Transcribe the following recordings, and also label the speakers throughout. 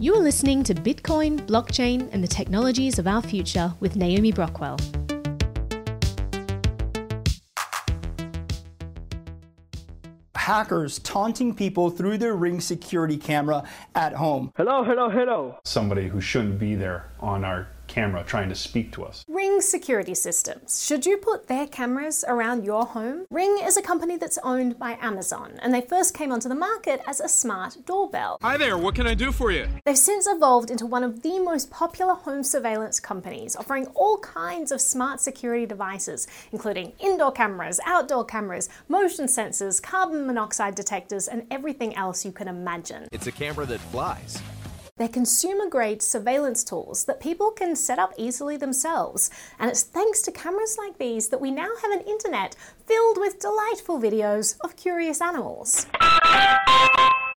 Speaker 1: You are listening to Bitcoin, blockchain, and the technologies of our future with Naomi Brockwell.
Speaker 2: Hackers taunting people through their Ring security camera at home.
Speaker 3: Hello, hello, hello.
Speaker 4: Somebody who shouldn't be there on our camera trying to speak to us.
Speaker 5: Ring Security Systems. Should you put their cameras around your home? Ring is a company that's owned by Amazon, and they first came onto the market as a smart doorbell.
Speaker 6: Hi there, what can I do for you?
Speaker 5: They've since evolved into one of the most popular home surveillance companies, offering all kinds of smart security devices, including indoor cameras, outdoor cameras, motion sensors, carbon monoxide detectors, and everything else you can imagine.
Speaker 6: It's a camera that flies.
Speaker 5: They're consumer grade surveillance tools that people can set up easily themselves. And it's thanks to cameras like these that we now have an internet filled with delightful videos of curious animals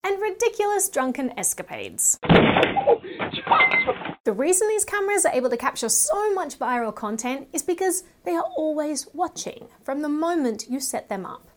Speaker 5: and ridiculous drunken escapades. The reason these cameras are able to capture so much viral content is because they are always watching from the moment you set them up.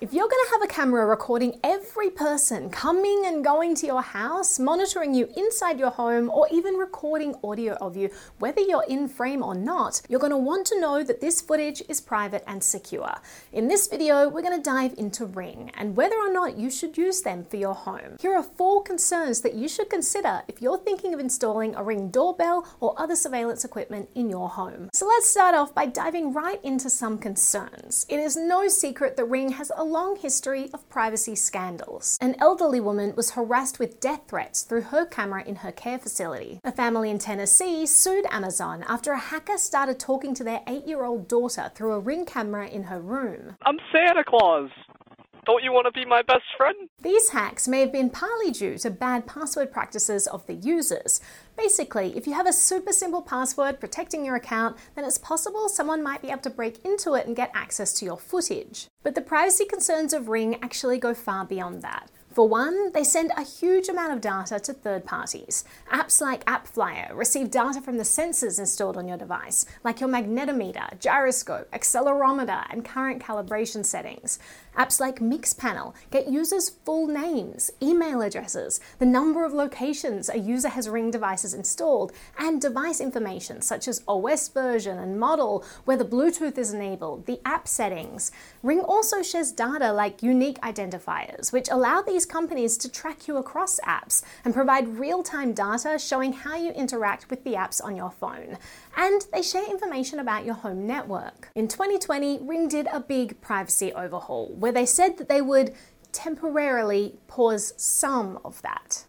Speaker 5: If you're going to have a camera recording every person coming and going to your house, monitoring you inside your home, or even recording audio of you, whether you're in frame or not, you're going to want to know that this footage is private and secure. In this video, we're going to dive into Ring and whether or not you should use them for your home. Here are four concerns that you should consider if you're thinking of installing a Ring doorbell or other surveillance equipment in your home. So let's start off by diving right into some concerns. It is no secret that Ring has a long history of privacy scandals. An elderly woman was harassed with death threats through her camera in her care facility. A family in Tennessee sued Amazon after a hacker started talking to their eight year old daughter through a ring camera in her room.
Speaker 3: I'm Santa Claus. Don't you want to be my best friend?
Speaker 5: These hacks may have been partly due to bad password practices of the users. Basically, if you have a super simple password protecting your account, then it's possible someone might be able to break into it and get access to your footage. But the privacy concerns of Ring actually go far beyond that. For one, they send a huge amount of data to third parties. Apps like AppFlyer receive data from the sensors installed on your device, like your magnetometer, gyroscope, accelerometer, and current calibration settings. Apps like Mixpanel get users' full names, email addresses, the number of locations a user has Ring devices installed, and device information such as OS version and model, whether Bluetooth is enabled, the app settings. Ring also shares data like unique identifiers, which allow these companies to track you across apps and provide real time data showing how you interact with the apps on your phone. And they share information about your home network. In 2020, Ring did a big privacy overhaul where they said that they would temporarily pause some of that.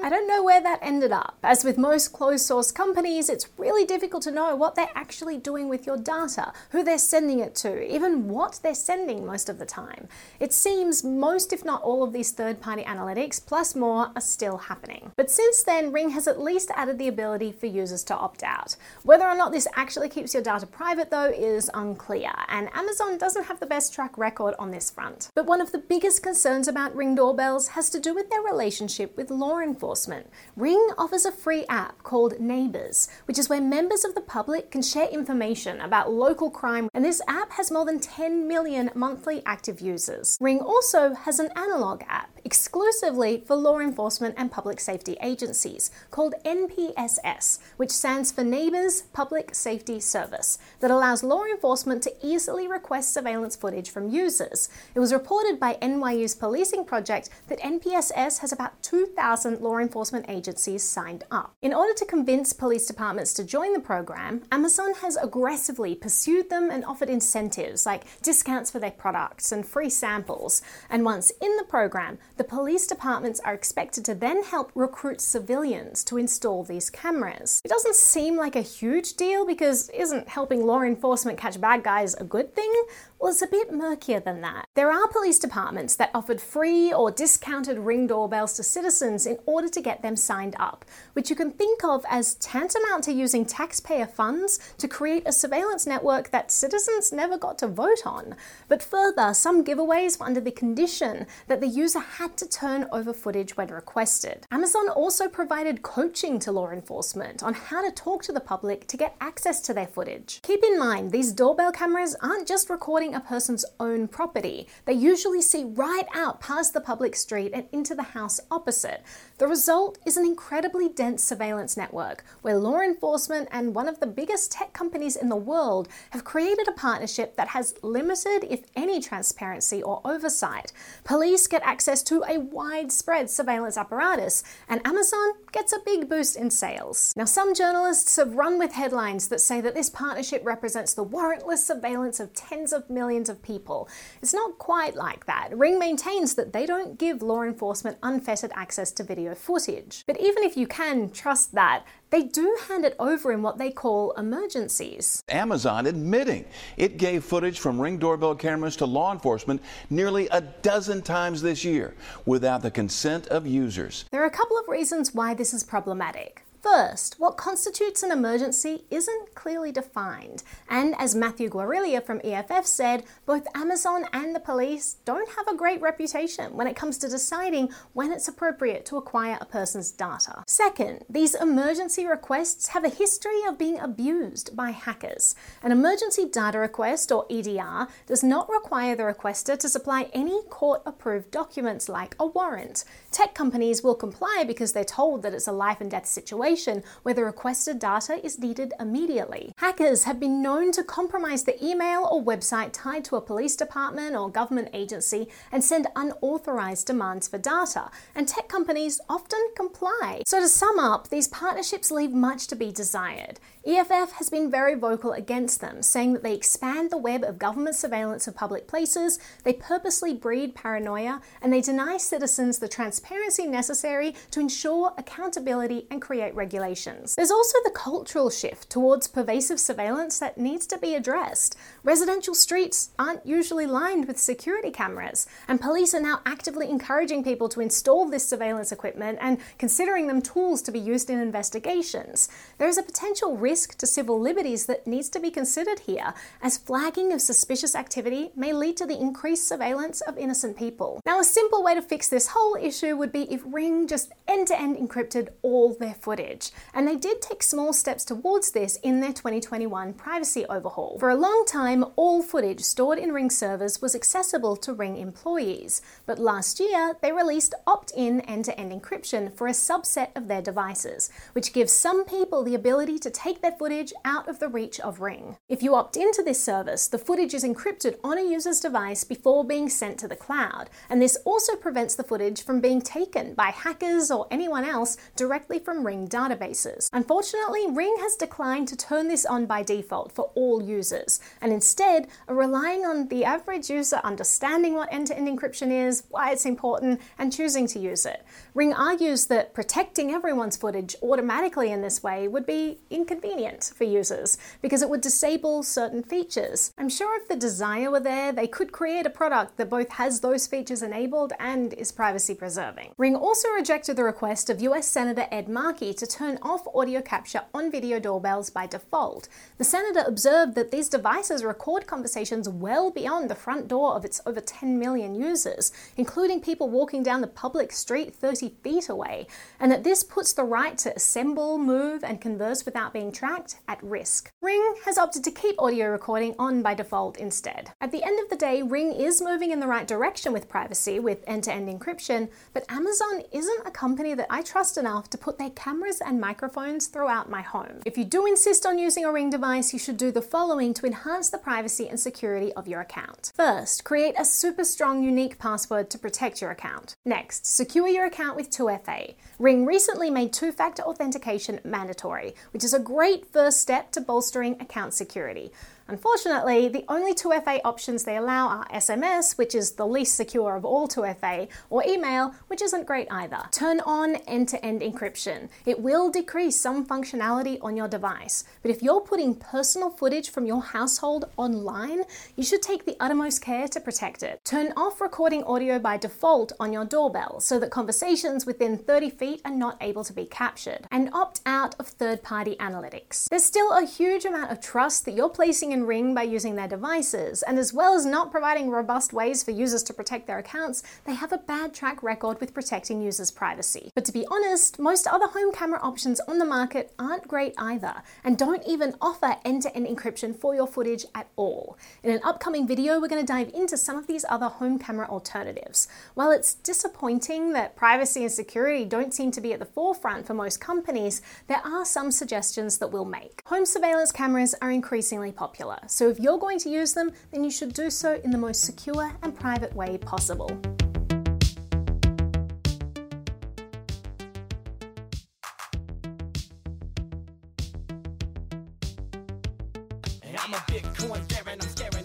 Speaker 5: I don't know where that ended up. As with most closed source companies, it's really difficult to know what they're actually doing with your data, who they're sending it to, even what they're sending most of the time. It seems most, if not all, of these third party analytics, plus more, are still happening. But since then, Ring has at least added the ability for users to opt out. Whether or not this actually keeps your data private, though, is unclear, and Amazon doesn't have the best track record on this front. But one of the biggest concerns about Ring doorbells has to do with their relationship with law enforcement enforcement, Ring offers a free app called Neighbours, which is where members of the public can share information about local crime, and this app has more than 10 million monthly active users. Ring also has an analog app exclusively for law enforcement and public safety agencies called NPSS, which stands for Neighbours Public Safety Service, that allows law enforcement to easily request surveillance footage from users. It was reported by NYU's policing project that NPSS has about 2,000 law enforcement agencies signed up. In order to convince police departments to join the program, Amazon has aggressively pursued them and offered incentives like discounts for their products and free samples. And once in the program, the police departments are expected to then help recruit civilians to install these cameras. It doesn't seem like a huge deal because isn't helping law enforcement catch bad guys a good thing? Well, it's a bit murkier than that. There are police departments that offered free or discounted ring doorbells to citizens in order to get them signed up, which you can think of as tantamount to using taxpayer funds to create a surveillance network that citizens never got to vote on. But further, some giveaways were under the condition that the user had to turn over footage when requested. Amazon also provided coaching to law enforcement on how to talk to the public to get access to their footage. Keep in mind, these doorbell cameras aren't just recording a person's own property. They usually see right out past the public street and into the house opposite. The result is an incredibly dense surveillance network where law enforcement and one of the biggest tech companies in the world have created a partnership that has limited, if any, transparency or oversight. Police get access to a widespread surveillance apparatus, and Amazon gets a big boost in sales. Now, some journalists have run with headlines that say that this partnership represents the warrantless surveillance of tens of millions of people. It's not quite like that. Ring maintains that they don't give law enforcement unfettered access to video footage. But even if you can trust that, they do hand it over in what they call emergencies.
Speaker 7: Amazon admitting it gave footage from Ring doorbell cameras to law enforcement nearly a dozen times this year without the consent of users.
Speaker 5: There are a couple of reasons why this is problematic. First, what constitutes an emergency isn't clearly defined, and as Matthew Guariglia from EFF said, both Amazon and the police don't have a great reputation when it comes to deciding when it's appropriate to acquire a person's data. Second, these emergency requests have a history of being abused by hackers. An emergency data request, or EDR, does not require the requester to supply any court approved documents like a warrant. Tech companies will comply because they're told that it's a life and death situation situation where the requested data is needed immediately. Hackers have been known to compromise the email or website tied to a police department or government agency and send unauthorized demands for data, and tech companies often comply. So, to sum up, these partnerships leave much to be desired. EFF has been very vocal against them, saying that they expand the web of government surveillance of public places, they purposely breed paranoia, and they deny citizens the transparency necessary to ensure accountability and create regulations. There's also the cultural shift towards pervasive surveillance that needs to be addressed. Residential streets aren't usually lined with security cameras, and police are now actively encouraging people to install this surveillance equipment and considering them tools to be used in investigations. There is a potential risk to civil liberties that needs to be considered here, as flagging of suspicious activity may lead to the increased surveillance of innocent people. Now, a simple way to fix this whole issue would be if Ring just end to end encrypted all their footage footage, and they did take small steps towards this in their 2021 privacy overhaul. For a long time, all footage stored in Ring servers was accessible to Ring employees, but last year they released opt in end to end encryption for a subset of their devices, which gives some people the ability to take their footage out of the reach of Ring. If you opt into this service, the footage is encrypted on a user's device before being sent to the cloud, and this also prevents the footage from being taken by hackers or anyone else directly from Ring databases. Unfortunately, Ring has declined to turn this on by default for all users, and instead are relying on the average user understanding what end to end encryption is, why it's important, and choosing to use it. Ring argues that protecting everyone's footage automatically in this way would be inconvenient for users because it would disable certain features. I'm sure if the desire were there, they could create a product that both has those features enabled and is privacy preserving. Ring also rejected the request of US Senator Ed Markey to turn off audio capture on video doorbells by default. The senator observed that these devices record conversations well beyond the front door of its over 10 million users, including people walking down the public street 30 feet away, and that this puts the right to assemble, move, and converse without being tracked at risk. Ring has opted to keep audio recording on by default instead. At the end of the day, Ring is moving in the right direction with privacy with end to end encryption, but Amazon isn't a company that I trust enough to put their cameras and microphones throughout my home. If you do insist on using a Ring device, you should do the following to enhance the privacy and security of your account. First, create a super strong unique password to protect your account. Next, secure your account with 2FA. Ring recently made two factor authentication mandatory, which is a great first step to bolstering account security. Unfortunately, the only 2FA options they allow are SMS, which is the least secure of all 2FA, or email, which isn't great either. Turn on end to end encryption. It will decrease some functionality on your device, but if you're putting personal footage from your household online, you should take the uttermost care to protect it. Turn off recording audio by default on your doorbell so that conversations within 30 feet are not able to be captured, and opt out of third party analytics. There's still a huge amount of trust that you're placing in Ring by using their devices, and as well as not providing robust ways for users to protect their accounts, they have a bad track record with protecting users' privacy. But to be honest, most other home camera options on the market aren't great either, and don't even offer end to end encryption for your footage at all. In an upcoming video, we're going to dive into some of these other home camera alternatives. While it's disappointing that privacy and security don't seem to be at the forefront for most companies, there are some suggestions that we'll make. Home surveillance cameras are increasingly popular, so if you're going to use them, then you should do so in the most secure and private way possible. I'm a Bitcoin baron, I'm